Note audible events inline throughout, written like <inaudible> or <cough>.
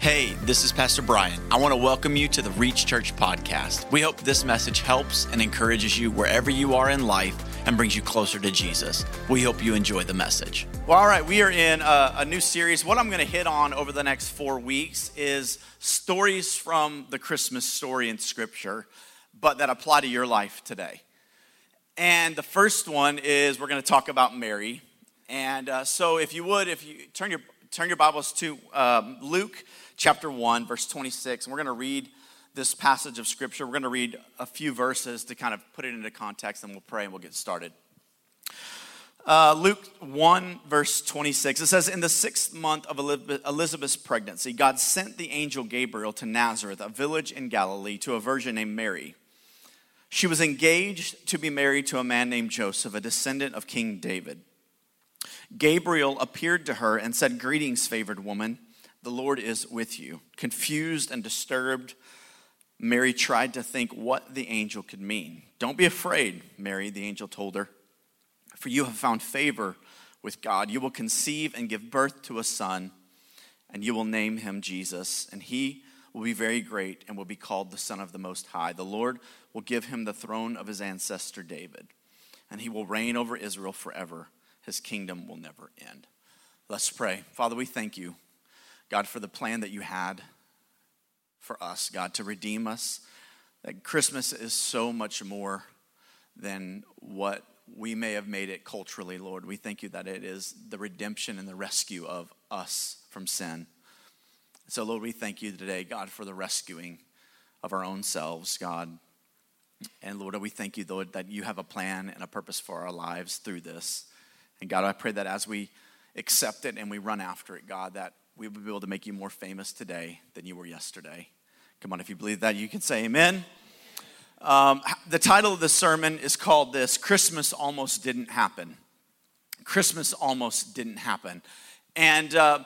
Hey, this is Pastor Bryan. I want to welcome you to the Reach Church podcast. We hope this message helps and encourages you wherever you are in life and brings you closer to Jesus. We hope you enjoy the message. Well, all right, we are in a, a new series. What I'm going to hit on over the next four weeks is stories from the Christmas story in Scripture, but that apply to your life today. And the first one is we're going to talk about Mary. And uh, so, if you would, if you turn your turn your Bibles to um, Luke chapter 1, verse 26. And we're going to read this passage of scripture. We're going to read a few verses to kind of put it into context, and we'll pray and we'll get started. Uh, Luke 1, verse 26, it says, In the sixth month of Elizabeth's pregnancy, God sent the angel Gabriel to Nazareth, a village in Galilee, to a virgin named Mary. She was engaged to be married to a man named Joseph, a descendant of King David. Gabriel appeared to her and said, Greetings, favored woman. The Lord is with you. Confused and disturbed, Mary tried to think what the angel could mean. Don't be afraid, Mary, the angel told her, for you have found favor with God. You will conceive and give birth to a son, and you will name him Jesus, and he will be very great and will be called the Son of the Most High. The Lord will give him the throne of his ancestor David, and he will reign over Israel forever. His kingdom will never end. Let's pray. Father, we thank you God, for the plan that you had for us, God, to redeem us. That Christmas is so much more than what we may have made it culturally, Lord. We thank you that it is the redemption and the rescue of us from sin. So, Lord, we thank you today, God, for the rescuing of our own selves, God. And Lord, we thank you, Lord, that you have a plan and a purpose for our lives through this. And God, I pray that as we accept it and we run after it, God, that we will be able to make you more famous today than you were yesterday. Come on, if you believe that, you can say amen. Um, the title of the sermon is called This Christmas Almost Didn't Happen. Christmas Almost Didn't Happen. And uh,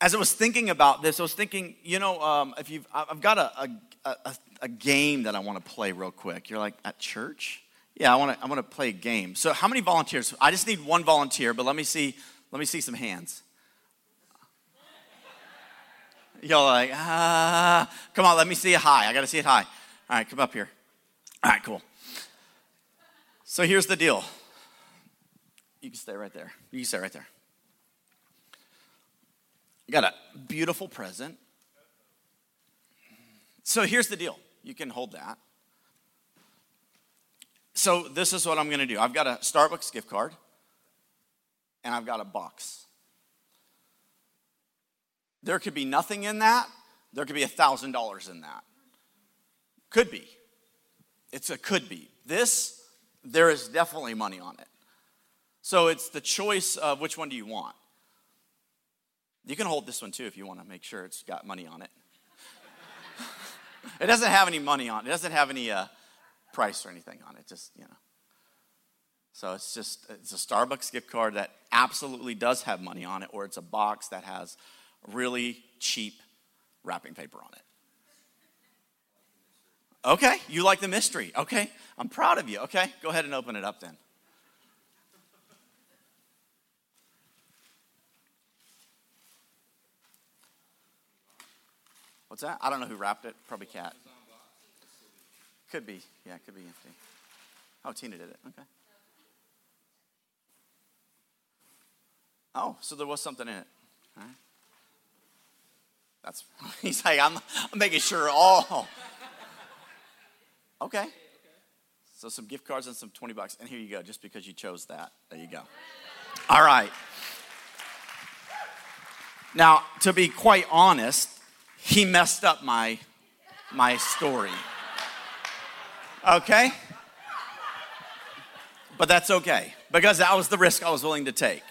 as I was thinking about this, I was thinking, you know, um, if you've, I've got a, a, a, a game that I want to play real quick. You're like, at church? Yeah, I want to I want to play a game. So how many volunteers? I just need one volunteer, but let me see let me see some hands. Y'all like, ah, come on, let me see it high. I got to see it high. All right, come up here. All right, cool. So here's the deal. You can stay right there. You can stay right there. You got a beautiful present. So here's the deal. You can hold that. So this is what I'm going to do. I've got a Starbucks gift card and I've got a box. There could be nothing in that. There could be a $1,000 in that. Could be. It's a could be. This, there is definitely money on it. So it's the choice of which one do you want. You can hold this one too if you want to make sure it's got money on it. <laughs> it doesn't have any money on it. It doesn't have any uh, price or anything on it. Just, you know. So it's just, it's a Starbucks gift card that absolutely does have money on it, or it's a box that has really cheap wrapping paper on it. Okay, you like the mystery. Okay, I'm proud of you. Okay, go ahead and open it up then. What's that? I don't know who wrapped it. Probably Cat. Could be. Yeah, could be empty. Oh, Tina did it. Okay. Oh, so there was something in it. All right. That's <laughs> he's like, I'm, I'm making sure all. Okay. So some gift cards and some 20 bucks. And here you go, just because you chose that. There you go. All right. Now, to be quite honest, he messed up my my story. Okay? But that's okay because that was the risk I was willing to take.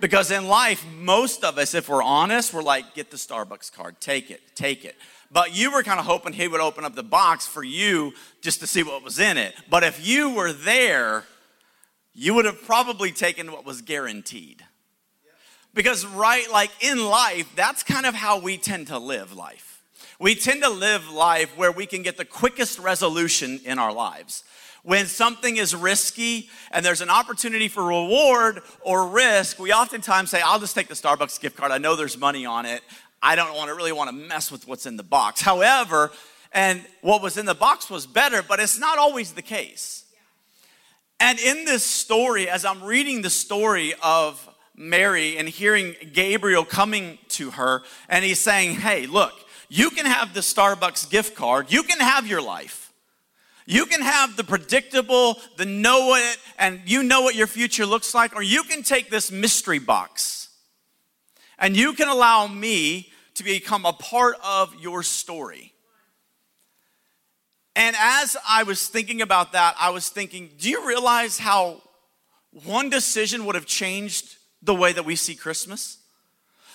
Because in life, most of us, if we're honest, we're like, get the Starbucks card, take it, take it. But you were kind of hoping he would open up the box for you just to see what was in it. But if you were there, you would have probably taken what was guaranteed. Because, right, like in life, that's kind of how we tend to live life. We tend to live life where we can get the quickest resolution in our lives when something is risky and there's an opportunity for reward or risk, we oftentimes say, I'll just take the Starbucks gift card. I know there's money on it. I don't want to really want to mess with what's in the box. However, and what was in the box was better, but it's not always the case. And in this story, as I'm reading the story of Mary and hearing Gabriel coming to her, and he's saying, Hey, look, you can have the Starbucks gift card, you can have your life. You can have the predictable, the know it, and you know what your future looks like, or you can take this mystery box and you can allow me to become a part of your story. And as I was thinking about that, I was thinking, do you realize how one decision would have changed the way that we see Christmas?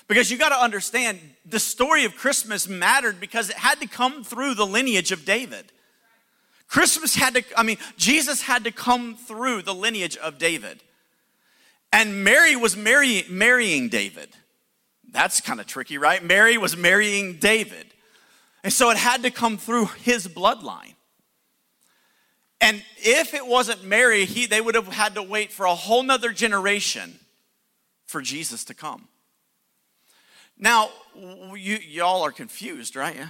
Because you got to understand, the story of Christmas mattered because it had to come through the lineage of David. Christmas had to, I mean, Jesus had to come through the lineage of David. And Mary was marry, marrying David. That's kind of tricky, right? Mary was marrying David. And so it had to come through his bloodline. And if it wasn't Mary, he, they would have had to wait for a whole nother generation for Jesus to come. Now, you, y'all are confused, right? Yeah?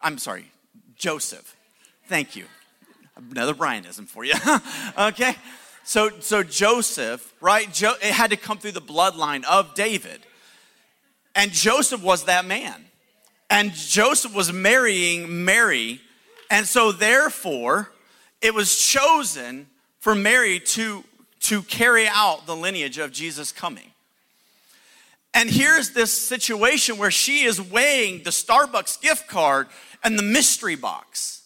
I'm sorry, Joseph. Thank you. Another Bryanism for you. <laughs> okay? So, so Joseph, right? Jo- it had to come through the bloodline of David. And Joseph was that man. And Joseph was marrying Mary. And so, therefore, it was chosen for Mary to, to carry out the lineage of Jesus coming. And here's this situation where she is weighing the Starbucks gift card and the mystery box.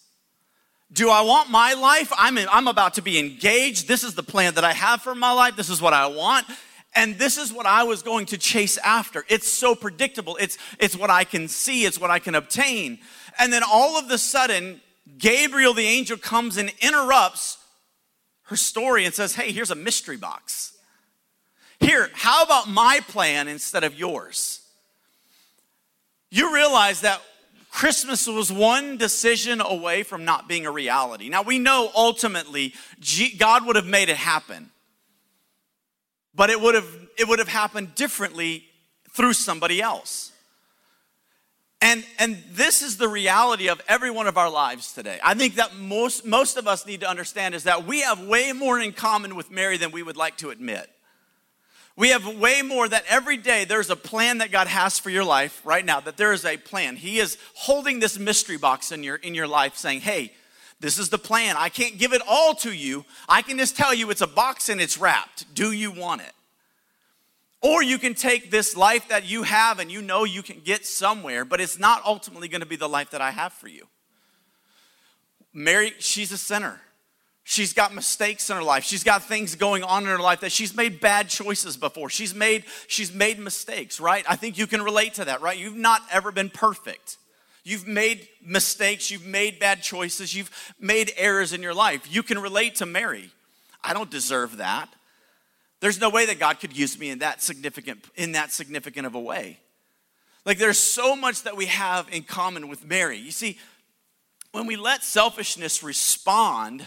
Do I want my life? I'm, in, I'm about to be engaged. This is the plan that I have for my life. This is what I want. And this is what I was going to chase after. It's so predictable. It's, it's what I can see, it's what I can obtain. And then all of a sudden, Gabriel the angel comes and interrupts her story and says, Hey, here's a mystery box. Here, how about my plan instead of yours? You realize that Christmas was one decision away from not being a reality. Now, we know ultimately God would have made it happen, but it would have, it would have happened differently through somebody else. And, and this is the reality of every one of our lives today. I think that most, most of us need to understand is that we have way more in common with Mary than we would like to admit. We have way more that every day there's a plan that God has for your life right now, that there is a plan. He is holding this mystery box in your, in your life saying, hey, this is the plan. I can't give it all to you. I can just tell you it's a box and it's wrapped. Do you want it? Or you can take this life that you have and you know you can get somewhere, but it's not ultimately going to be the life that I have for you. Mary, she's a sinner. She's got mistakes in her life. She's got things going on in her life that she's made bad choices before. She's made she's made mistakes, right? I think you can relate to that, right? You've not ever been perfect. You've made mistakes, you've made bad choices, you've made errors in your life. You can relate to Mary. I don't deserve that. There's no way that God could use me in that significant in that significant of a way. Like there's so much that we have in common with Mary. You see, when we let selfishness respond,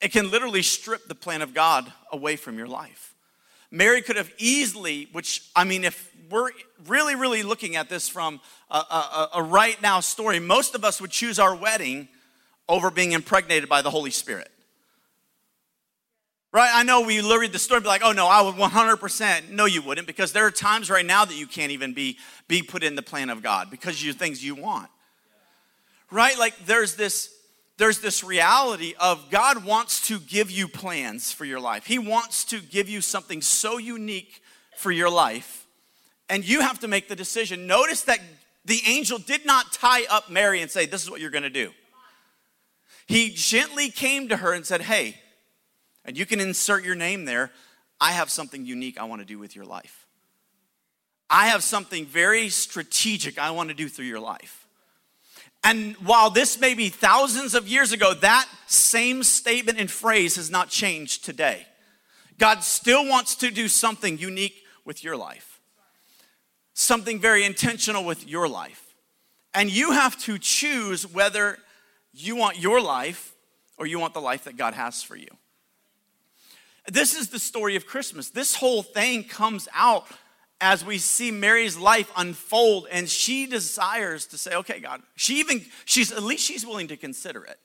it can literally strip the plan of God away from your life. Mary could have easily, which, I mean, if we're really, really looking at this from a, a, a, right now story, most of us would choose our wedding over being impregnated by the Holy Spirit. Right? I know we read the story, be like, oh no, I would 100%. No, you wouldn't, because there are times right now that you can't even be, be put in the plan of God because you things you want. Right? Like there's this there's this reality of God wants to give you plans for your life. He wants to give you something so unique for your life, and you have to make the decision. Notice that the angel did not tie up Mary and say, This is what you're gonna do. He gently came to her and said, Hey, and you can insert your name there. I have something unique I wanna do with your life. I have something very strategic I wanna do through your life. And while this may be thousands of years ago, that same statement and phrase has not changed today. God still wants to do something unique with your life, something very intentional with your life. And you have to choose whether you want your life or you want the life that God has for you. This is the story of Christmas. This whole thing comes out as we see Mary's life unfold and she desires to say, okay, God, she even, she's, at least she's willing to consider it.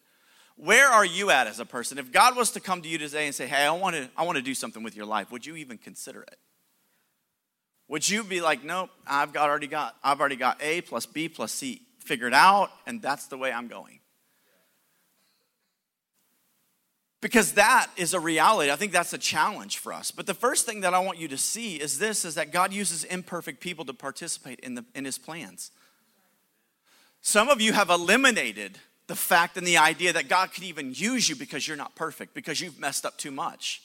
Where are you at as a person? If God was to come to you today and say, hey, I want to, I want to do something with your life, would you even consider it? Would you be like, nope, I've got already got, I've already got A plus B plus C figured out, and that's the way I'm going? Because that is a reality. I think that's a challenge for us. But the first thing that i want you to see is this is that god uses imperfect people to participate in, the, in his plans. Some of you have eliminated the fact and the idea that god could even use you because you're not perfect because you've messed up too much.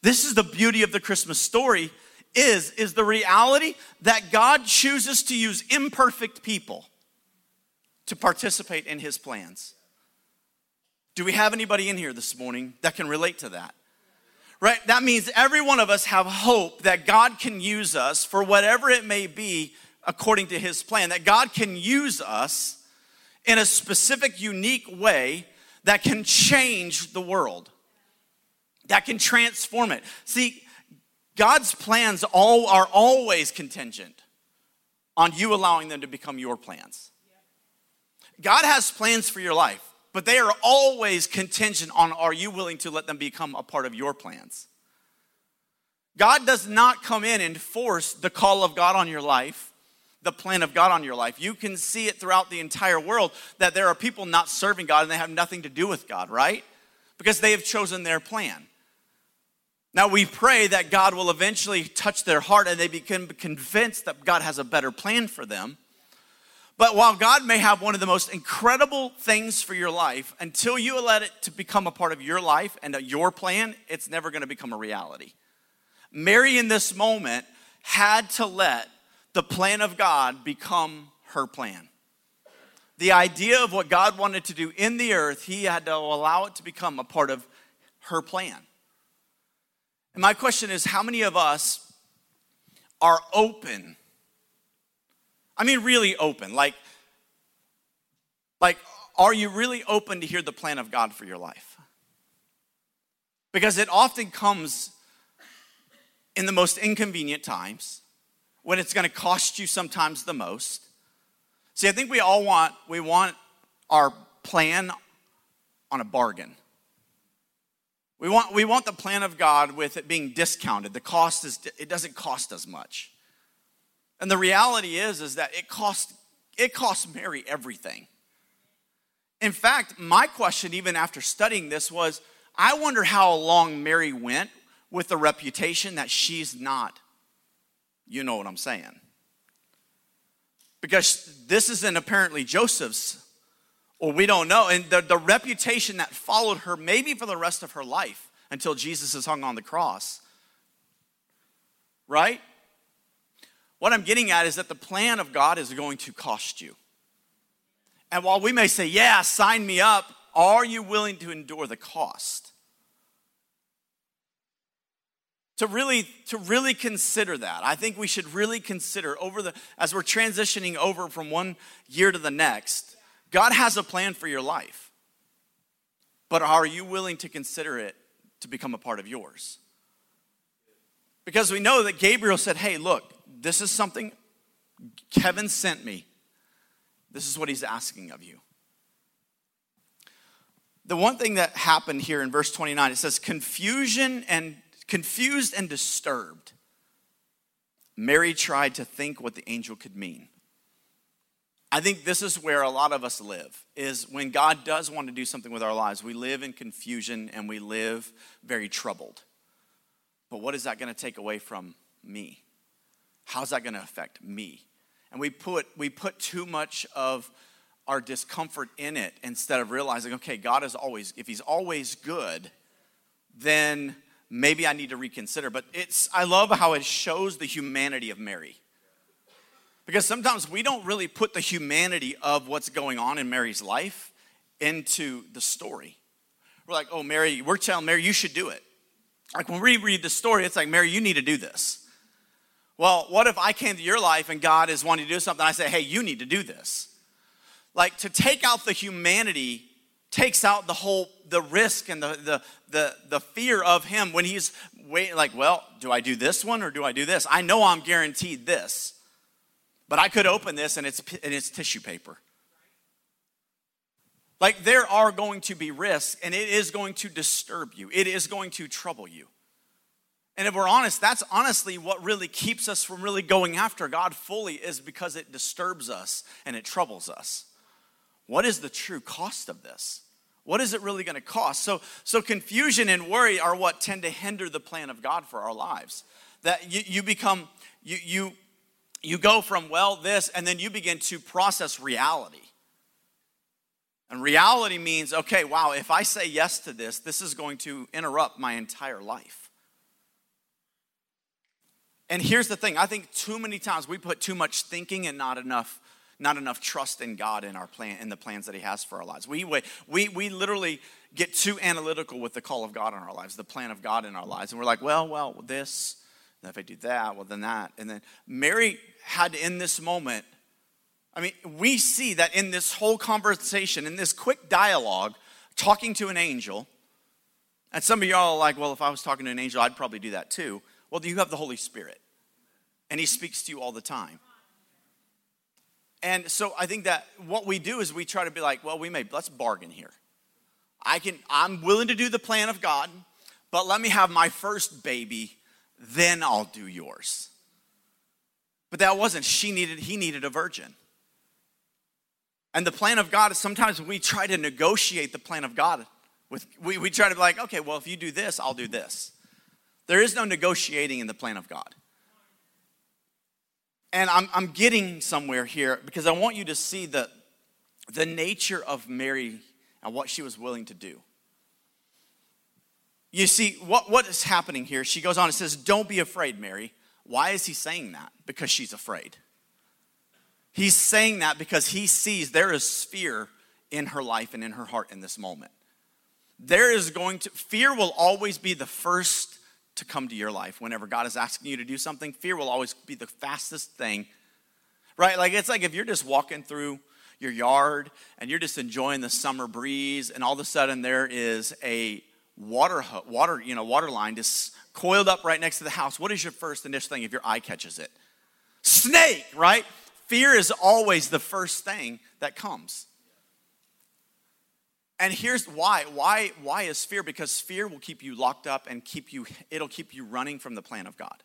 This is the beauty of the christmas story is is the reality that god chooses to use imperfect people to participate in his plans do we have anybody in here this morning that can relate to that? Right? That means every one of us have hope that God can use us for whatever it may be according to his plan, that God can use us in a specific, unique way that can change the world, that can transform it. See, God's plans all are always contingent on you allowing them to become your plans. God has plans for your life but they are always contingent on are you willing to let them become a part of your plans? God does not come in and force the call of God on your life, the plan of God on your life. You can see it throughout the entire world that there are people not serving God and they have nothing to do with God, right? Because they have chosen their plan. Now we pray that God will eventually touch their heart and they become convinced that God has a better plan for them. But while God may have one of the most incredible things for your life, until you let it to become a part of your life and your plan, it's never going to become a reality. Mary, in this moment, had to let the plan of God become her plan. The idea of what God wanted to do in the earth, he had to allow it to become a part of her plan. And my question is how many of us are open I mean, really open. Like, like, are you really open to hear the plan of God for your life? Because it often comes in the most inconvenient times when it's going to cost you sometimes the most. See, I think we all want we want our plan on a bargain. We want we want the plan of God with it being discounted. The cost is it doesn't cost as much. And the reality is, is that it cost, it cost Mary everything. In fact, my question, even after studying this, was I wonder how long Mary went with the reputation that she's not. You know what I'm saying. Because this isn't apparently Joseph's, or we don't know. And the, the reputation that followed her, maybe for the rest of her life until Jesus is hung on the cross. Right? What I'm getting at is that the plan of God is going to cost you. And while we may say, yeah, sign me up, are you willing to endure the cost? To really, to really consider that. I think we should really consider over the, as we're transitioning over from one year to the next, God has a plan for your life. But are you willing to consider it to become a part of yours? Because we know that Gabriel said, hey, look, this is something heaven sent me. This is what he's asking of you. The one thing that happened here in verse 29, it says confusion and confused and disturbed. Mary tried to think what the angel could mean. I think this is where a lot of us live is when God does want to do something with our lives, we live in confusion and we live very troubled. But what is that going to take away from me? How's that going to affect me? And we put, we put too much of our discomfort in it instead of realizing, okay, God is always, if He's always good, then maybe I need to reconsider. But it's, I love how it shows the humanity of Mary. Because sometimes we don't really put the humanity of what's going on in Mary's life into the story. We're like, oh, Mary, we're telling Mary, you should do it. Like when we read the story, it's like, Mary, you need to do this. Well, what if I came to your life and God is wanting to do something? I say, hey, you need to do this. Like to take out the humanity takes out the whole the risk and the the the, the fear of him when he's wait like well do i do this one or do i do this i know i'm guaranteed this but i could open this and it's and it's tissue paper like there are going to be risks and it is going to disturb you it is going to trouble you and if we're honest that's honestly what really keeps us from really going after god fully is because it disturbs us and it troubles us what is the true cost of this what is it really going to cost? So, so confusion and worry are what tend to hinder the plan of God for our lives. That you, you become, you, you, you go from, well, this, and then you begin to process reality. And reality means, okay, wow, if I say yes to this, this is going to interrupt my entire life. And here's the thing I think too many times we put too much thinking and not enough not enough trust in God in our plan in the plans that He has for our lives. We, we, we literally get too analytical with the call of God in our lives, the plan of God in our lives. And we're like, well, well, this, and if I do that, well, then that. And then Mary had in this moment, I mean, we see that in this whole conversation, in this quick dialogue, talking to an angel, and some of y'all are like, well, if I was talking to an angel, I'd probably do that too. Well, do you have the Holy Spirit, and He speaks to you all the time. And so I think that what we do is we try to be like, well, we may let's bargain here. I can I'm willing to do the plan of God, but let me have my first baby, then I'll do yours. But that wasn't she needed he needed a virgin. And the plan of God is sometimes we try to negotiate the plan of God with we, we try to be like, okay, well, if you do this, I'll do this. There is no negotiating in the plan of God. And I'm, I'm getting somewhere here because I want you to see the, the nature of Mary and what she was willing to do. You see, what, what is happening here? She goes on and says, Don't be afraid, Mary. Why is he saying that? Because she's afraid. He's saying that because he sees there is fear in her life and in her heart in this moment. There is going to, fear will always be the first to come to your life whenever God is asking you to do something. Fear will always be the fastest thing, right? Like it's like if you're just walking through your yard and you're just enjoying the summer breeze, and all of a sudden there is a water water you know water line just coiled up right next to the house. What is your first initial thing if your eye catches it? Snake, right? Fear is always the first thing that comes. And here's why. Why, why is fear? Because fear will keep you locked up and keep you, it'll keep you running from the plan of God.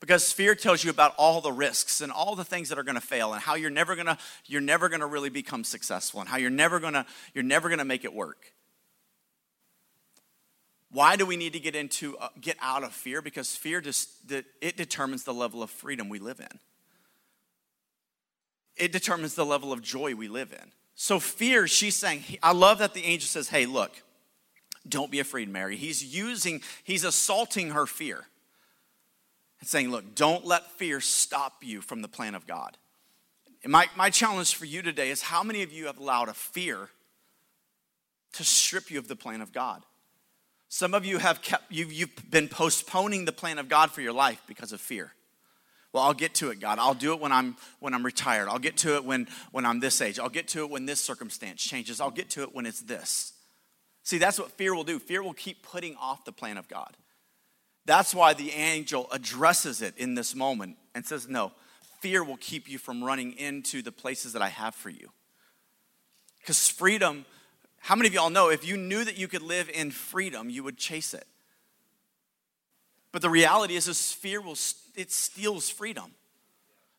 Because fear tells you about all the risks and all the things that are gonna fail and how you're never gonna, you're never gonna really become successful and how you're never gonna, you're never gonna make it work. Why do we need to get into, uh, get out of fear? Because fear just, it determines the level of freedom we live in. It determines the level of joy we live in. So, fear, she's saying, I love that the angel says, Hey, look, don't be afraid, Mary. He's using, he's assaulting her fear and saying, Look, don't let fear stop you from the plan of God. And my, my challenge for you today is how many of you have allowed a fear to strip you of the plan of God? Some of you have kept, you've, you've been postponing the plan of God for your life because of fear. Well, I'll get to it, God. I'll do it when I'm when I'm retired. I'll get to it when when I'm this age. I'll get to it when this circumstance changes. I'll get to it when it's this. See, that's what fear will do. Fear will keep putting off the plan of God. That's why the angel addresses it in this moment and says, "No, fear will keep you from running into the places that I have for you." Cuz freedom, how many of y'all know if you knew that you could live in freedom, you would chase it? But the reality is, this fear will it steals freedom.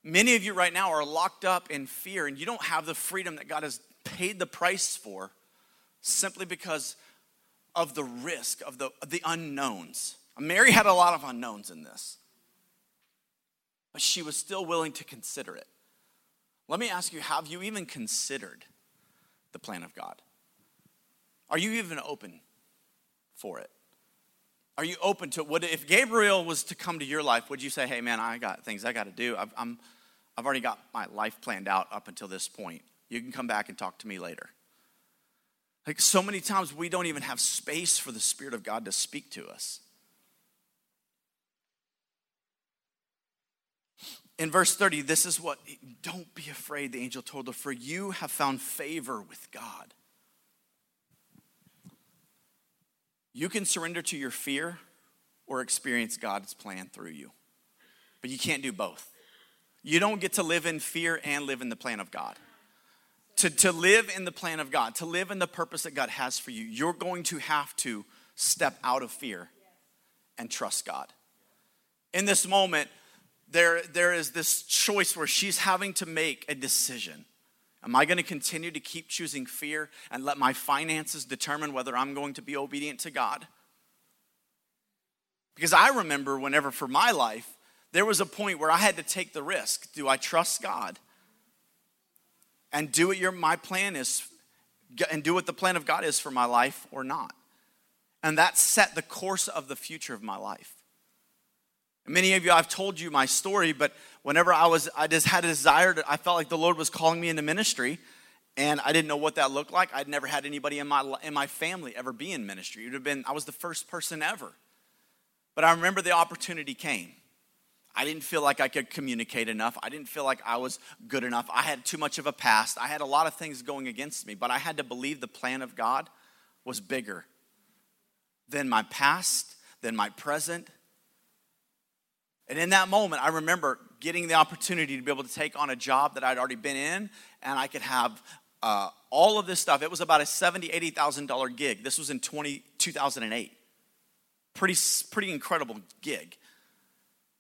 Many of you right now are locked up in fear, and you don't have the freedom that God has paid the price for simply because of the risk of the, of the unknowns. Mary had a lot of unknowns in this, but she was still willing to consider it. Let me ask you have you even considered the plan of God? Are you even open for it? Are you open to it? Would, if Gabriel was to come to your life, would you say, hey, man, I got things I got to do? I've, I'm, I've already got my life planned out up until this point. You can come back and talk to me later. Like so many times, we don't even have space for the Spirit of God to speak to us. In verse 30, this is what, don't be afraid, the angel told her, for you have found favor with God. You can surrender to your fear or experience God's plan through you. But you can't do both. You don't get to live in fear and live in the plan of God. To, to live in the plan of God, to live in the purpose that God has for you, you're going to have to step out of fear and trust God. In this moment, there, there is this choice where she's having to make a decision. Am I going to continue to keep choosing fear and let my finances determine whether I'm going to be obedient to God? Because I remember whenever for my life, there was a point where I had to take the risk. Do I trust God? And do what your my plan is and do what the plan of God is for my life or not. And that set the course of the future of my life. Many of you, I've told you my story, but whenever I was, I just had a desire to, I felt like the Lord was calling me into ministry, and I didn't know what that looked like. I'd never had anybody in my in my family ever be in ministry. It would have been, I was the first person ever. But I remember the opportunity came. I didn't feel like I could communicate enough. I didn't feel like I was good enough. I had too much of a past. I had a lot of things going against me, but I had to believe the plan of God was bigger than my past, than my present, and in that moment, I remember getting the opportunity to be able to take on a job that I'd already been in, and I could have uh, all of this stuff. It was about a $70,000, $80,000 gig. This was in 20, 2008. Pretty, pretty incredible gig.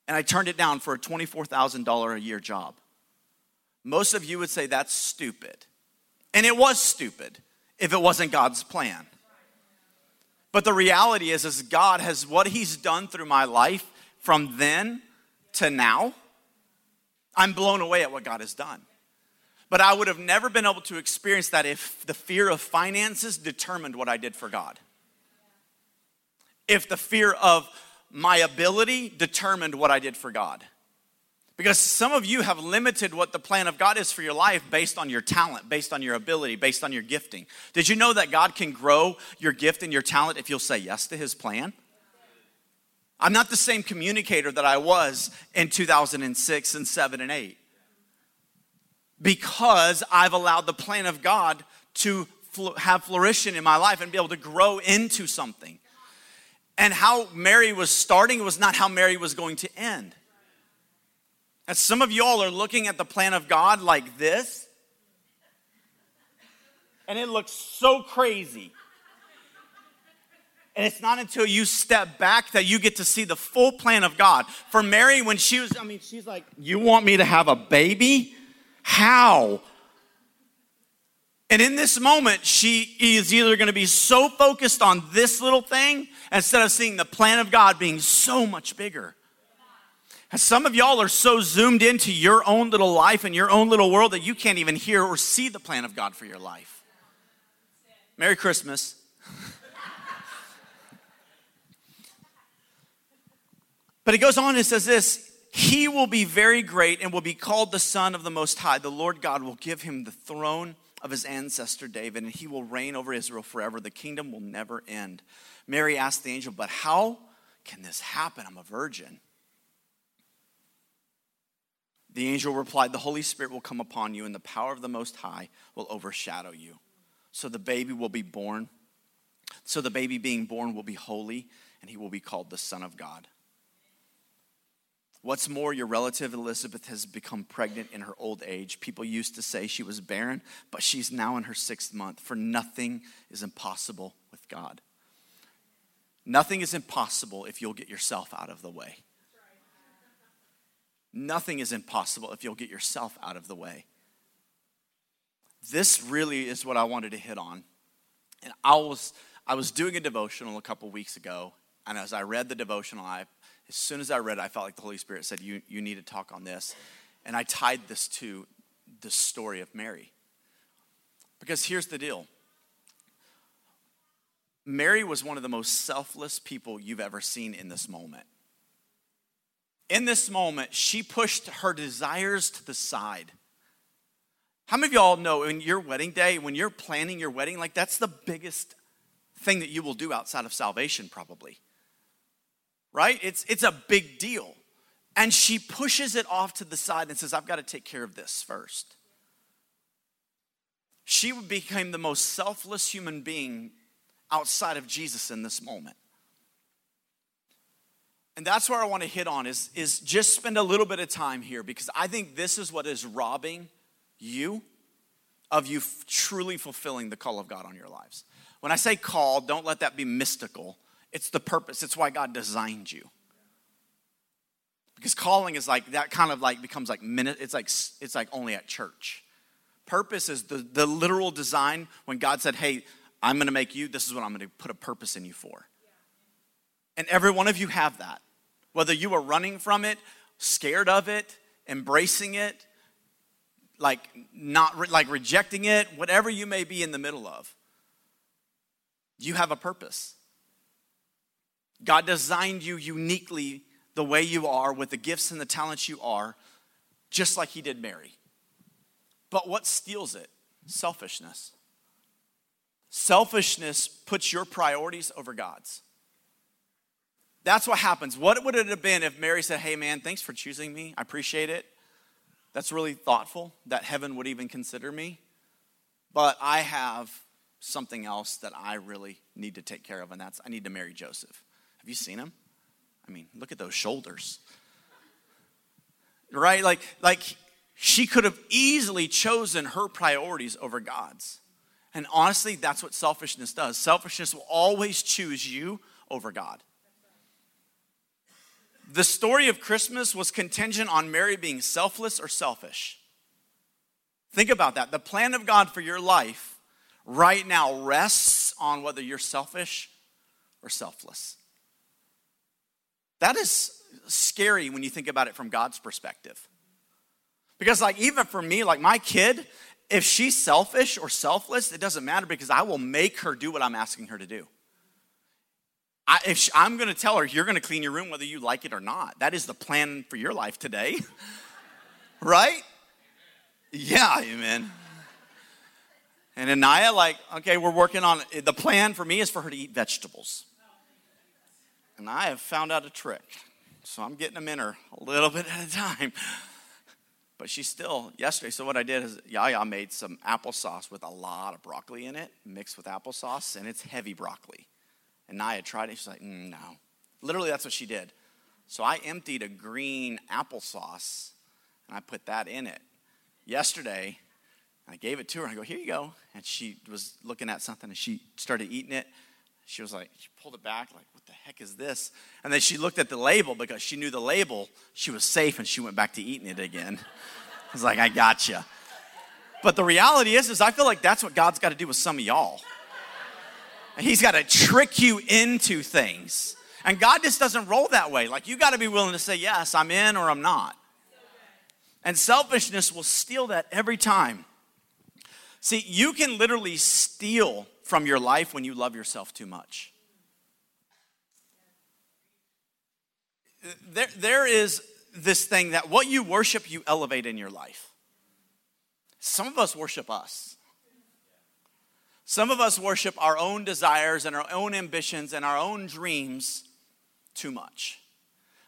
And I turned it down for a $24,000 a year job. Most of you would say that's stupid. And it was stupid if it wasn't God's plan. But the reality is, is God has what He's done through my life from then to now, I'm blown away at what God has done. But I would have never been able to experience that if the fear of finances determined what I did for God. If the fear of my ability determined what I did for God. Because some of you have limited what the plan of God is for your life based on your talent, based on your ability, based on your gifting. Did you know that God can grow your gift and your talent if you'll say yes to his plan? I'm not the same communicator that I was in 2006 and 7 and 8 because I've allowed the plan of God to have flourishing in my life and be able to grow into something. And how Mary was starting was not how Mary was going to end. And some of y'all are looking at the plan of God like this, and it looks so crazy. And it's not until you step back that you get to see the full plan of God. For Mary, when she was, I mean, she's like, You want me to have a baby? How? And in this moment, she is either going to be so focused on this little thing instead of seeing the plan of God being so much bigger. And some of y'all are so zoomed into your own little life and your own little world that you can't even hear or see the plan of God for your life. Merry Christmas. <laughs> But it goes on and says this He will be very great and will be called the Son of the Most High. The Lord God will give him the throne of his ancestor David, and he will reign over Israel forever. The kingdom will never end. Mary asked the angel, But how can this happen? I'm a virgin. The angel replied, The Holy Spirit will come upon you, and the power of the Most High will overshadow you. So the baby will be born. So the baby being born will be holy, and he will be called the Son of God. What's more, your relative Elizabeth has become pregnant in her old age. People used to say she was barren, but she's now in her sixth month, for nothing is impossible with God. Nothing is impossible if you'll get yourself out of the way. Nothing is impossible if you'll get yourself out of the way. This really is what I wanted to hit on. And I was, I was doing a devotional a couple weeks ago, and as I read the devotional, I as soon as I read it, I felt like the Holy Spirit said, You, you need to talk on this. And I tied this to the story of Mary. Because here's the deal Mary was one of the most selfless people you've ever seen in this moment. In this moment, she pushed her desires to the side. How many of y'all know in your wedding day, when you're planning your wedding, like that's the biggest thing that you will do outside of salvation, probably right? It's, it's a big deal. And she pushes it off to the side and says, I've got to take care of this first. She became the most selfless human being outside of Jesus in this moment. And that's where I want to hit on is, is just spend a little bit of time here because I think this is what is robbing you of you f- truly fulfilling the call of God on your lives. When I say call, don't let that be mystical. It's the purpose, it's why God designed you. Because calling is like that kind of like becomes like minute, it's like it's like only at church. Purpose is the, the literal design when God said, Hey, I'm gonna make you, this is what I'm gonna put a purpose in you for. And every one of you have that. Whether you are running from it, scared of it, embracing it, like not re- like rejecting it, whatever you may be in the middle of, you have a purpose. God designed you uniquely the way you are with the gifts and the talents you are, just like He did Mary. But what steals it? Selfishness. Selfishness puts your priorities over God's. That's what happens. What would it have been if Mary said, Hey, man, thanks for choosing me. I appreciate it. That's really thoughtful that heaven would even consider me. But I have something else that I really need to take care of, and that's I need to marry Joseph. Have you seen him? I mean, look at those shoulders. Right? Like, like she could have easily chosen her priorities over God's. And honestly, that's what selfishness does. Selfishness will always choose you over God. The story of Christmas was contingent on Mary being selfless or selfish. Think about that. The plan of God for your life right now rests on whether you're selfish or selfless. That is scary when you think about it from God's perspective. Because, like, even for me, like my kid, if she's selfish or selfless, it doesn't matter because I will make her do what I'm asking her to do. I, if she, I'm going to tell her, you're going to clean your room whether you like it or not. That is the plan for your life today. <laughs> right? Yeah, amen. And Anaya, like, okay, we're working on the plan for me is for her to eat vegetables. And I have found out a trick. So I'm getting them in her a little <laughs> bit at a time. But she's still, yesterday, so what I did is Yaya made some applesauce with a lot of broccoli in it, mixed with applesauce, and it's heavy broccoli. And Naya tried it. She's like, mm, no. Literally, that's what she did. So I emptied a green applesauce and I put that in it. Yesterday, I gave it to her. I go, here you go. And she was looking at something and she started eating it. She was like, she pulled it back, like, what the heck is this? And then she looked at the label because she knew the label, she was safe and she went back to eating it again. <laughs> I was like, I got you. But the reality is, is I feel like that's what God's got to do with some of y'all. He's got to trick you into things. And God just doesn't roll that way. Like, you got to be willing to say, yes, I'm in or I'm not. And selfishness will steal that every time. See, you can literally steal from your life when you love yourself too much. There, there is this thing that what you worship, you elevate in your life. Some of us worship us. Some of us worship our own desires and our own ambitions and our own dreams too much.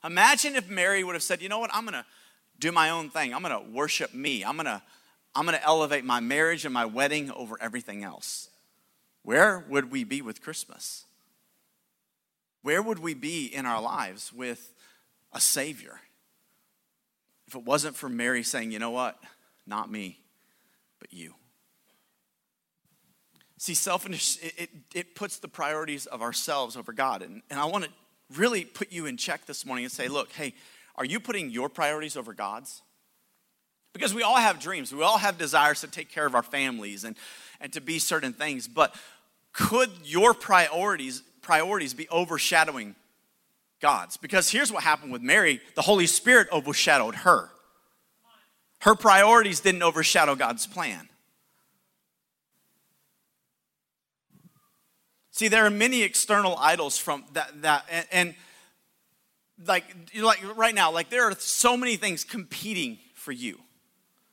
Imagine if Mary would have said, you know what, I'm gonna do my own thing. I'm gonna worship me. I'm gonna, I'm gonna elevate my marriage and my wedding over everything else. Where would we be with Christmas? Where would we be in our lives with a Savior? If it wasn't for Mary saying, you know what, not me, but you. See, selfishness, it, it, it, puts the priorities of ourselves over God. And, and I want to really put you in check this morning and say, look, hey, are you putting your priorities over God's? Because we all have dreams, we all have desires to take care of our families and, and to be certain things. But could your priorities, priorities be overshadowing God's? Because here's what happened with Mary the Holy Spirit overshadowed her. Her priorities didn't overshadow God's plan. See, there are many external idols from that, that and, and like, like right now, like there are so many things competing for you.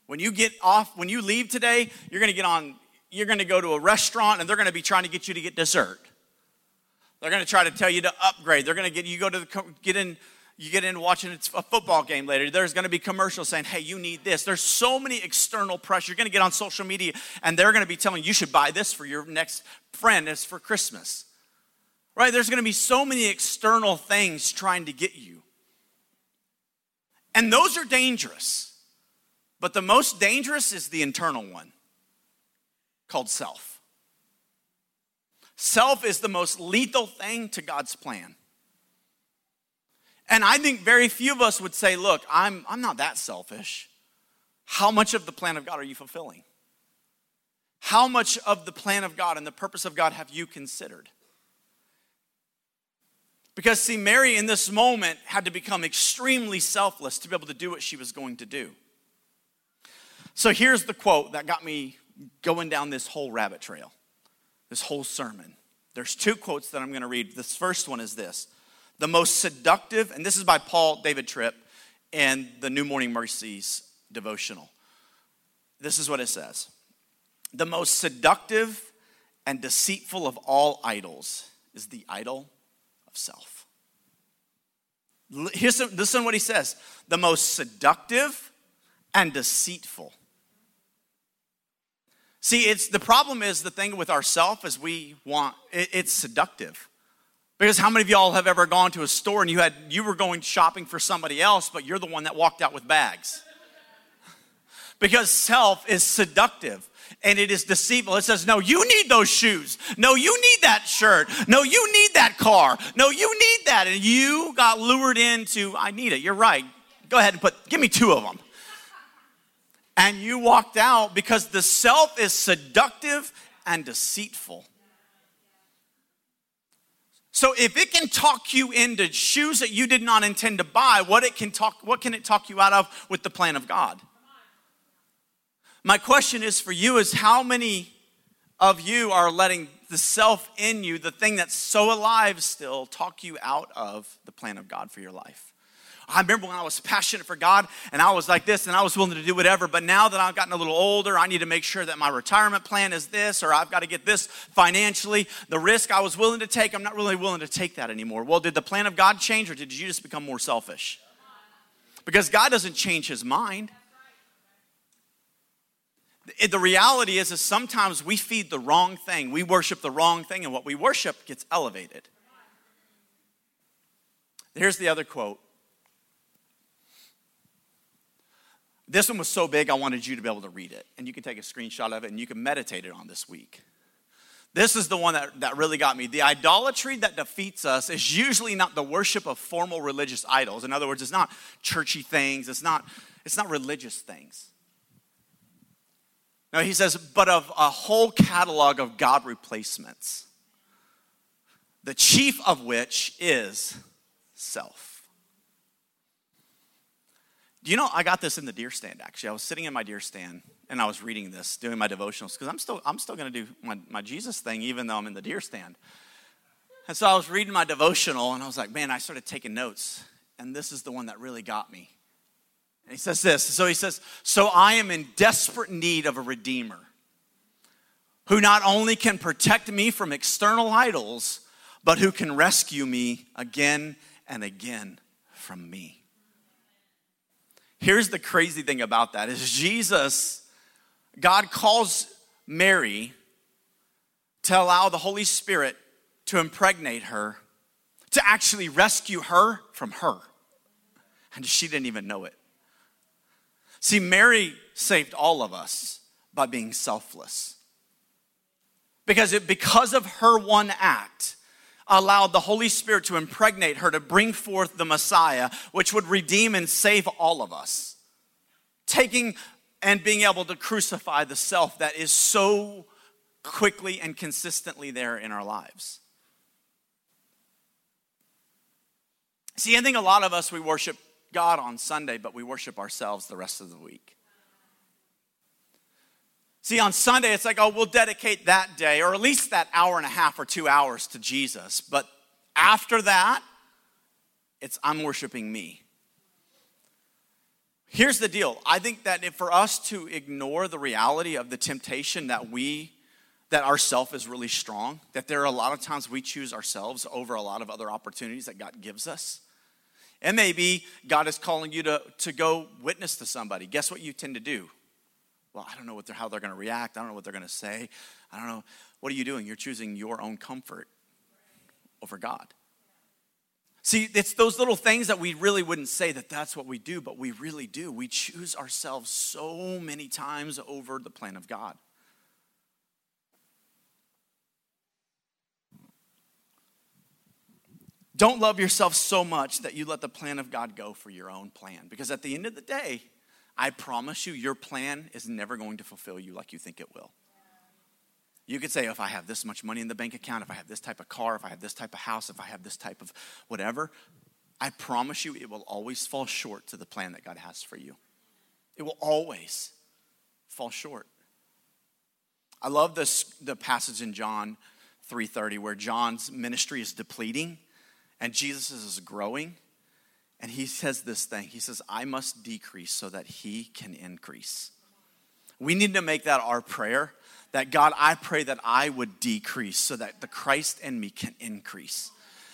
When you get off, when you leave today, you're gonna get on, you're gonna go to a restaurant and they're gonna be trying to get you to get dessert. They're gonna try to tell you to upgrade. They're gonna get you go to the, get in, you get in watching a football game later, there's gonna be commercials saying, hey, you need this. There's so many external pressure. You're gonna get on social media and they're gonna be telling you, you should buy this for your next friend. It's for Christmas. Right? There's gonna be so many external things trying to get you. And those are dangerous. But the most dangerous is the internal one called self. Self is the most lethal thing to God's plan. And I think very few of us would say, Look, I'm, I'm not that selfish. How much of the plan of God are you fulfilling? How much of the plan of God and the purpose of God have you considered? Because, see, Mary in this moment had to become extremely selfless to be able to do what she was going to do. So here's the quote that got me going down this whole rabbit trail, this whole sermon. There's two quotes that I'm going to read. This first one is this The most seductive, and this is by Paul David Tripp and the New Morning Mercies devotional. This is what it says The most seductive and deceitful of all idols is the idol of self. Here's, listen what he says the most seductive and deceitful See, it's the problem is the thing with ourself is we want it, it's seductive. Because how many of y'all have ever gone to a store and you had you were going shopping for somebody else, but you're the one that walked out with bags? <laughs> because self is seductive and it is deceitful. It says, No, you need those shoes. No, you need that shirt. No, you need that car. No, you need that. And you got lured into, I need it. You're right. Go ahead and put, give me two of them and you walked out because the self is seductive and deceitful. So if it can talk you into shoes that you did not intend to buy, what it can talk what can it talk you out of with the plan of God? My question is for you is how many of you are letting the self in you, the thing that's so alive still, talk you out of the plan of God for your life? I remember when I was passionate for God and I was like this and I was willing to do whatever. But now that I've gotten a little older, I need to make sure that my retirement plan is this or I've got to get this financially. The risk I was willing to take, I'm not really willing to take that anymore. Well, did the plan of God change or did you just become more selfish? Because God doesn't change his mind. The reality is, is sometimes we feed the wrong thing. We worship the wrong thing, and what we worship gets elevated. Here's the other quote This one was so big, I wanted you to be able to read it. And you can take a screenshot of it and you can meditate it on this week. This is the one that, that really got me. The idolatry that defeats us is usually not the worship of formal religious idols. In other words, it's not churchy things, it's not, it's not religious things. No, he says, but of a whole catalog of God replacements, the chief of which is self. Do you know I got this in the deer stand actually? I was sitting in my deer stand and I was reading this, doing my devotionals, because I'm still I'm still gonna do my, my Jesus thing even though I'm in the deer stand. And so I was reading my devotional and I was like, man, I started taking notes, and this is the one that really got me. And he says this. So he says, So I am in desperate need of a redeemer who not only can protect me from external idols, but who can rescue me again and again from me. Here's the crazy thing about that is Jesus, God calls Mary to allow the Holy Spirit to impregnate her, to actually rescue her from her. And she didn't even know it. See, Mary saved all of us by being selfless. Because, it, because of her one act, allowed the Holy Spirit to impregnate her to bring forth the Messiah, which would redeem and save all of us. Taking and being able to crucify the self that is so quickly and consistently there in our lives. See, I think a lot of us, we worship God on Sunday, but we worship ourselves the rest of the week. See, on Sunday, it's like, oh, we'll dedicate that day, or at least that hour and a half or two hours to Jesus. But after that, it's I'm worshiping me. Here's the deal I think that for us to ignore the reality of the temptation that we, that our self is really strong, that there are a lot of times we choose ourselves over a lot of other opportunities that God gives us. It may be God is calling you to, to go witness to somebody. Guess what you tend to do? Well, I don't know what they're, how they're going to react. I don't know what they're going to say. I don't know. What are you doing? You're choosing your own comfort over God. See, it's those little things that we really wouldn't say that that's what we do, but we really do. We choose ourselves so many times over the plan of God. Don't love yourself so much that you let the plan of God go for your own plan. Because at the end of the day, I promise you, your plan is never going to fulfill you like you think it will. You could say, if I have this much money in the bank account, if I have this type of car, if I have this type of house, if I have this type of whatever, I promise you it will always fall short to the plan that God has for you. It will always fall short. I love this the passage in John 3:30 where John's ministry is depleting and Jesus is growing. And he says this thing He says, I must decrease so that he can increase. We need to make that our prayer that God, I pray that I would decrease so that the Christ in me can increase.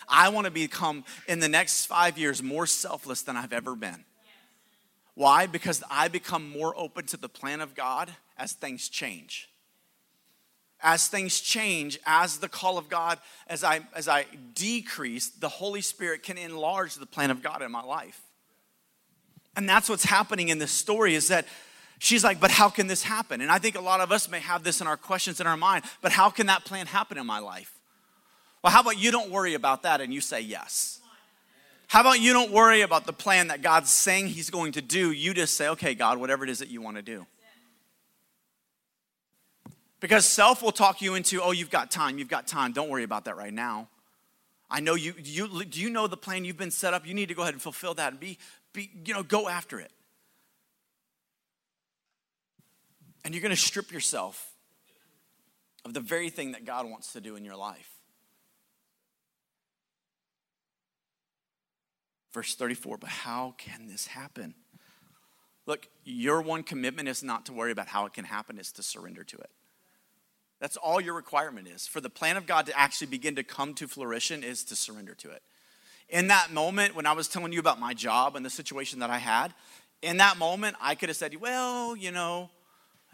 I want to become, in the next five years, more selfless than I've ever been. Why? Because I become more open to the plan of God as things change as things change, as the call of God, as I, as I decrease, the Holy Spirit can enlarge the plan of God in my life. And that's what's happening in this story is that she's like, but how can this happen? And I think a lot of us may have this in our questions in our mind, but how can that plan happen in my life? Well, how about you don't worry about that and you say yes? How about you don't worry about the plan that God's saying He's going to do? You just say, okay, God, whatever it is that you want to do. Because self will talk you into, oh, you've got time, you've got time. Don't worry about that right now. I know you, you do you know the plan you've been set up? You need to go ahead and fulfill that and be, be you know, go after it. And you're going to strip yourself of the very thing that God wants to do in your life. Verse 34, but how can this happen? Look, your one commitment is not to worry about how it can happen, it's to surrender to it. That's all your requirement is. For the plan of God to actually begin to come to fruition is to surrender to it. In that moment, when I was telling you about my job and the situation that I had, in that moment, I could have said, well, you know,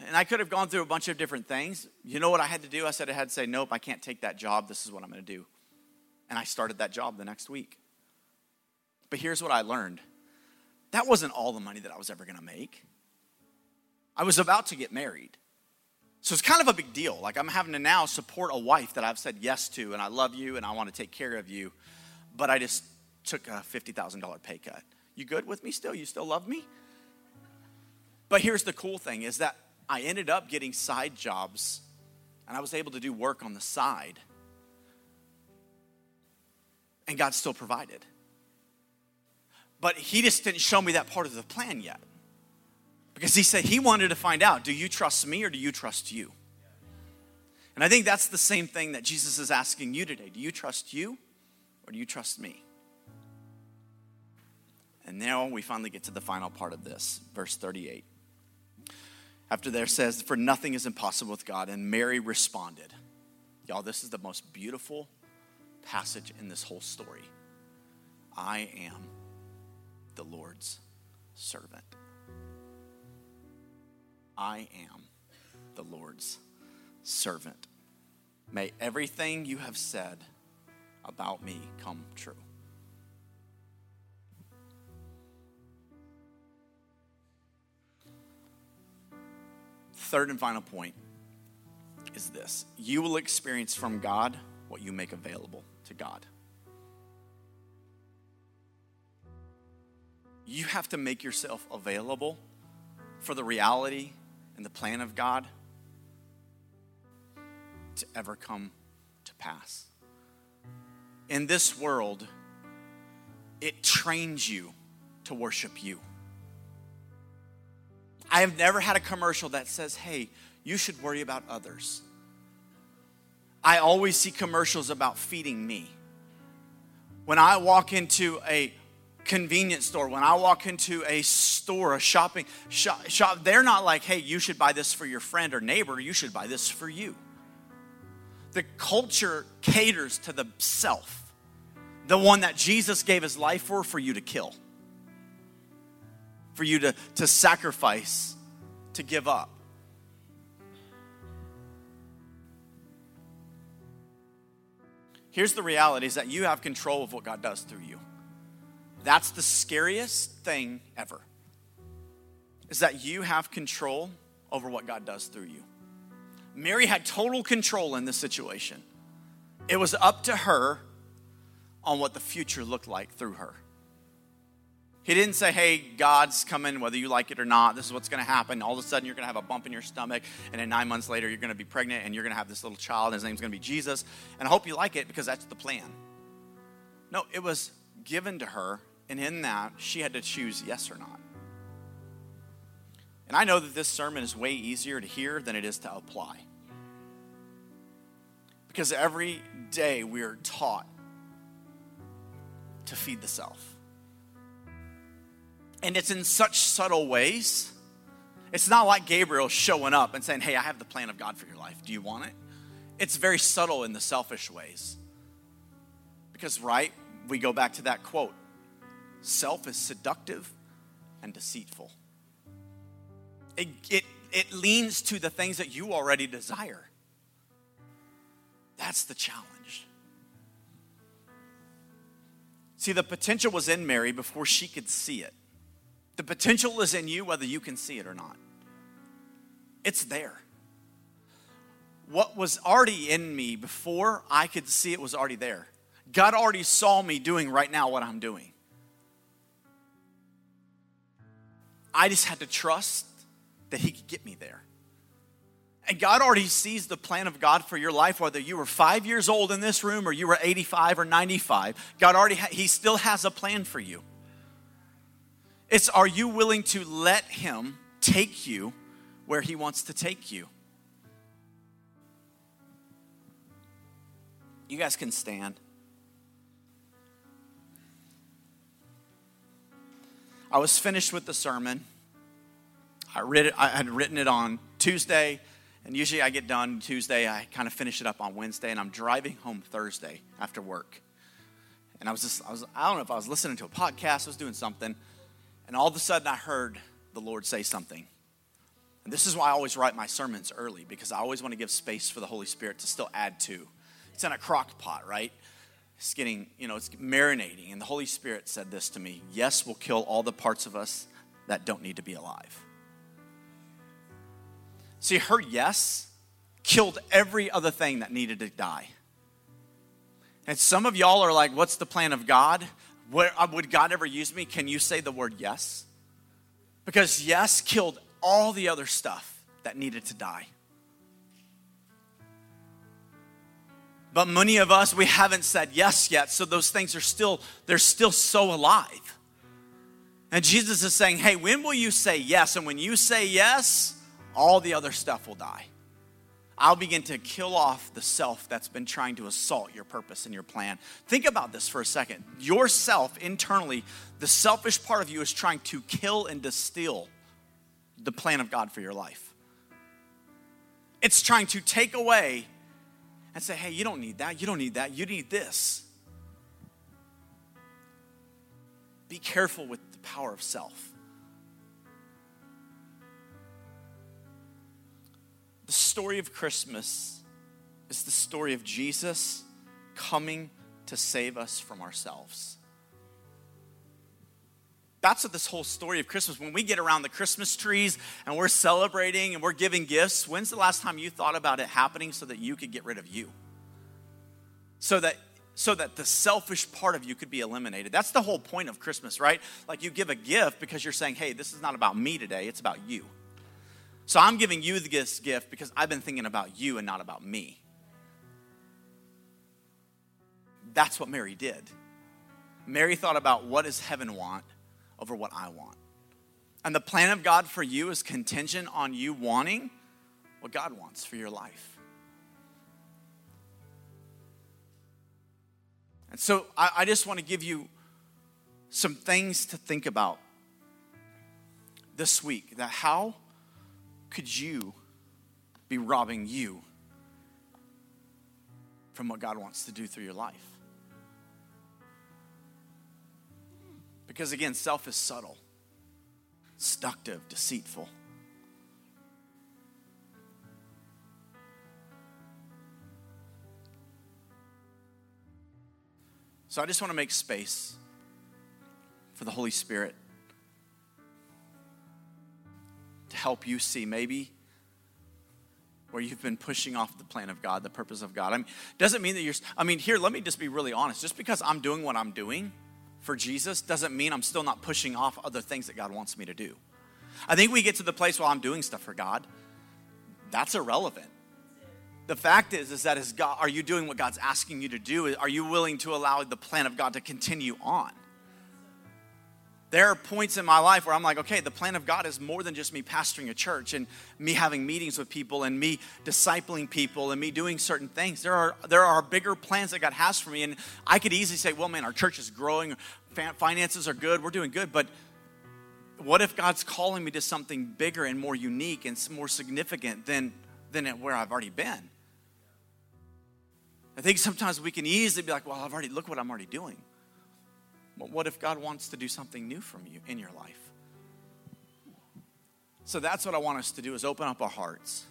and I could have gone through a bunch of different things. You know what I had to do? I said I had to say, nope, I can't take that job. This is what I'm going to do. And I started that job the next week. But here's what I learned that wasn't all the money that I was ever going to make. I was about to get married. So it's kind of a big deal. Like I'm having to now support a wife that I've said yes to, and I love you and I want to take care of you, but I just took a $50,000 pay cut. You good with me still? You still love me? But here's the cool thing is that I ended up getting side jobs and I was able to do work on the side. And God still provided. But He just didn't show me that part of the plan yet. Because he said he wanted to find out do you trust me or do you trust you? And I think that's the same thing that Jesus is asking you today. Do you trust you or do you trust me? And now we finally get to the final part of this, verse 38. After there says, For nothing is impossible with God. And Mary responded. Y'all, this is the most beautiful passage in this whole story. I am the Lord's servant. I am the Lord's servant. May everything you have said about me come true. Third and final point is this you will experience from God what you make available to God. You have to make yourself available for the reality and the plan of God to ever come to pass. In this world, it trains you to worship you. I have never had a commercial that says, hey, you should worry about others. I always see commercials about feeding me. When I walk into a convenience store, when I walk into a store, a shopping shop, shop, they're not like, hey, you should buy this for your friend or neighbor, you should buy this for you. The culture caters to the self. the one that Jesus gave his life for, for you to kill, for you to, to sacrifice, to give up. Here's the reality is that you have control of what God does through you. That's the scariest thing ever. Is that you have control over what God does through you. Mary had total control in this situation. It was up to her on what the future looked like through her. He didn't say, hey, God's coming, whether you like it or not. This is what's going to happen. All of a sudden, you're going to have a bump in your stomach, and then nine months later, you're going to be pregnant, and you're going to have this little child, and his name's going to be Jesus. And I hope you like it because that's the plan. No, it was given to her, and in that, she had to choose yes or not. And I know that this sermon is way easier to hear than it is to apply. Because every day we are taught to feed the self. And it's in such subtle ways. It's not like Gabriel showing up and saying, Hey, I have the plan of God for your life. Do you want it? It's very subtle in the selfish ways. Because, right, we go back to that quote self is seductive and deceitful. It, it, it leans to the things that you already desire. That's the challenge. See, the potential was in Mary before she could see it. The potential is in you whether you can see it or not. It's there. What was already in me before I could see it was already there. God already saw me doing right now what I'm doing. I just had to trust that He could get me there. And God already sees the plan of God for your life, whether you were five years old in this room or you were 85 or 95. God already, ha- He still has a plan for you. It's are you willing to let Him take you where He wants to take you? You guys can stand. I was finished with the sermon. I read it, I had written it on Tuesday, and usually I get done Tuesday. I kind of finish it up on Wednesday, and I'm driving home Thursday after work. And I was just, I was, I don't know if I was listening to a podcast, I was doing something, and all of a sudden I heard the Lord say something. And this is why I always write my sermons early, because I always want to give space for the Holy Spirit to still add to. It's in a crock pot, right? It's getting, you know, it's marinating. And the Holy Spirit said this to me Yes, will kill all the parts of us that don't need to be alive. See, her yes killed every other thing that needed to die. And some of y'all are like, what's the plan of God? Where, uh, would God ever use me? Can you say the word yes? Because yes killed all the other stuff that needed to die. But many of us, we haven't said yes yet, so those things are still, they're still so alive. And Jesus is saying, hey, when will you say yes? And when you say yes, all the other stuff will die. I'll begin to kill off the self that's been trying to assault your purpose and your plan. Think about this for a second. Yourself, internally, the selfish part of you is trying to kill and distill the plan of God for your life. It's trying to take away and say, hey, you don't need that. You don't need that. You need this. Be careful with the power of self. The story of Christmas is the story of Jesus coming to save us from ourselves. That's what this whole story of Christmas, when we get around the Christmas trees and we're celebrating and we're giving gifts, when's the last time you thought about it happening so that you could get rid of you? So that so that the selfish part of you could be eliminated. That's the whole point of Christmas, right? Like you give a gift because you're saying, "Hey, this is not about me today, it's about you." So I'm giving you this gift because I've been thinking about you and not about me. That's what Mary did. Mary thought about what does heaven want over what I want. And the plan of God for you is contingent on you wanting what God wants for your life. And so I, I just want to give you some things to think about this week that how could you be robbing you from what God wants to do through your life? Because again, self is subtle, seductive, deceitful. So I just want to make space for the Holy Spirit to help you see maybe where you've been pushing off the plan of God, the purpose of God. I mean, doesn't mean that you're, I mean, here, let me just be really honest. Just because I'm doing what I'm doing for Jesus doesn't mean I'm still not pushing off other things that God wants me to do. I think we get to the place where I'm doing stuff for God, that's irrelevant. The fact is is that is god are you doing what god's asking you to do? Are you willing to allow the plan of god to continue on there are points in my life where i'm like okay the plan of god is more than just me pastoring a church and me having meetings with people and me discipling people and me doing certain things there are there are bigger plans that god has for me and i could easily say well man our church is growing finances are good we're doing good but what if god's calling me to something bigger and more unique and more significant than than where I've already been. I think sometimes we can easily be like, well, I've already, look what I'm already doing. What if God wants to do something new from you in your life? So that's what I want us to do is open up our hearts.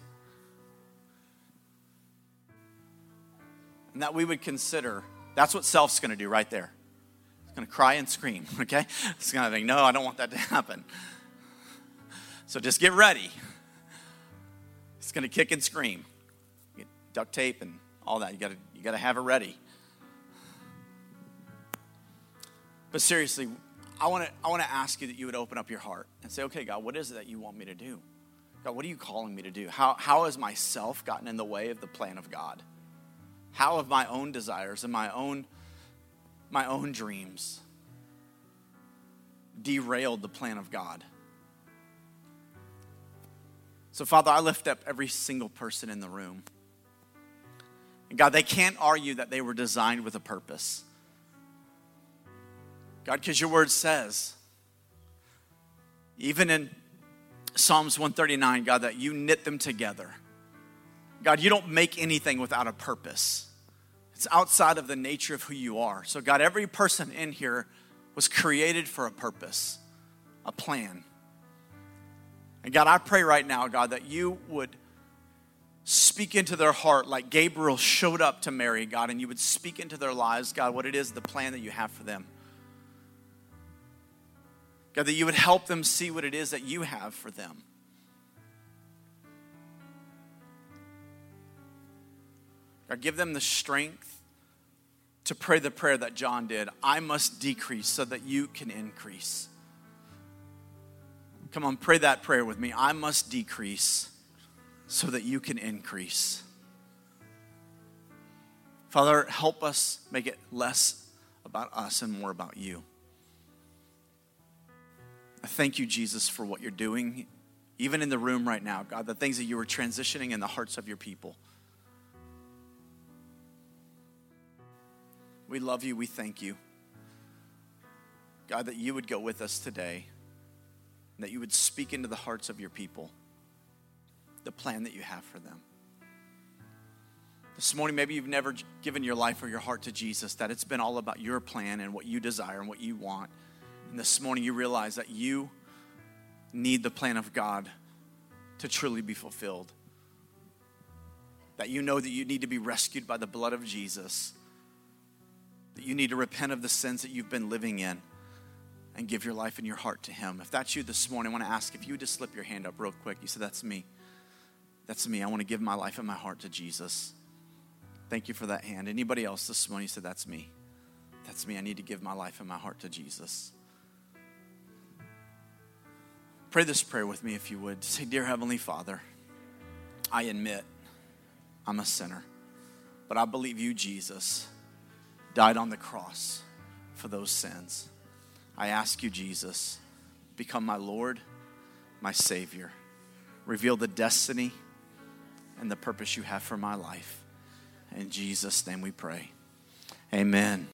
And that we would consider, that's what self's gonna do right there. It's gonna cry and scream, <laughs> okay? It's gonna think, no, I don't want that to happen. So just get ready. It's going to kick and scream. Get duct tape and all that. You got to you got to have it ready. But seriously, I want to I want to ask you that you would open up your heart and say, "Okay, God, what is it that you want me to do? God, what are you calling me to do? How how has myself gotten in the way of the plan of God? How have my own desires and my own my own dreams derailed the plan of God?" So, Father, I lift up every single person in the room. And God, they can't argue that they were designed with a purpose. God, because your word says, even in Psalms 139, God, that you knit them together. God, you don't make anything without a purpose. It's outside of the nature of who you are. So, God, every person in here was created for a purpose, a plan. And God, I pray right now, God, that you would speak into their heart like Gabriel showed up to Mary, God, and you would speak into their lives, God, what it is, the plan that you have for them. God, that you would help them see what it is that you have for them. God, give them the strength to pray the prayer that John did I must decrease so that you can increase. Come on, pray that prayer with me. I must decrease so that you can increase. Father, help us make it less about us and more about you. I thank you, Jesus, for what you're doing, even in the room right now, God, the things that you are transitioning in the hearts of your people. We love you. We thank you. God, that you would go with us today and that you would speak into the hearts of your people the plan that you have for them. This morning, maybe you've never given your life or your heart to Jesus, that it's been all about your plan and what you desire and what you want. And this morning, you realize that you need the plan of God to truly be fulfilled. That you know that you need to be rescued by the blood of Jesus, that you need to repent of the sins that you've been living in and give your life and your heart to Him. If that's you this morning, I want to ask if you would just slip your hand up real quick. You said, That's me. That's me. I want to give my life and my heart to Jesus. Thank you for that hand. Anybody else this morning? You said, That's me. That's me. I need to give my life and my heart to Jesus. Pray this prayer with me if you would. Say, Dear Heavenly Father, I admit I'm a sinner, but I believe you, Jesus, died on the cross for those sins. I ask you, Jesus, become my Lord, my Savior. Reveal the destiny and the purpose you have for my life. In Jesus' name we pray. Amen.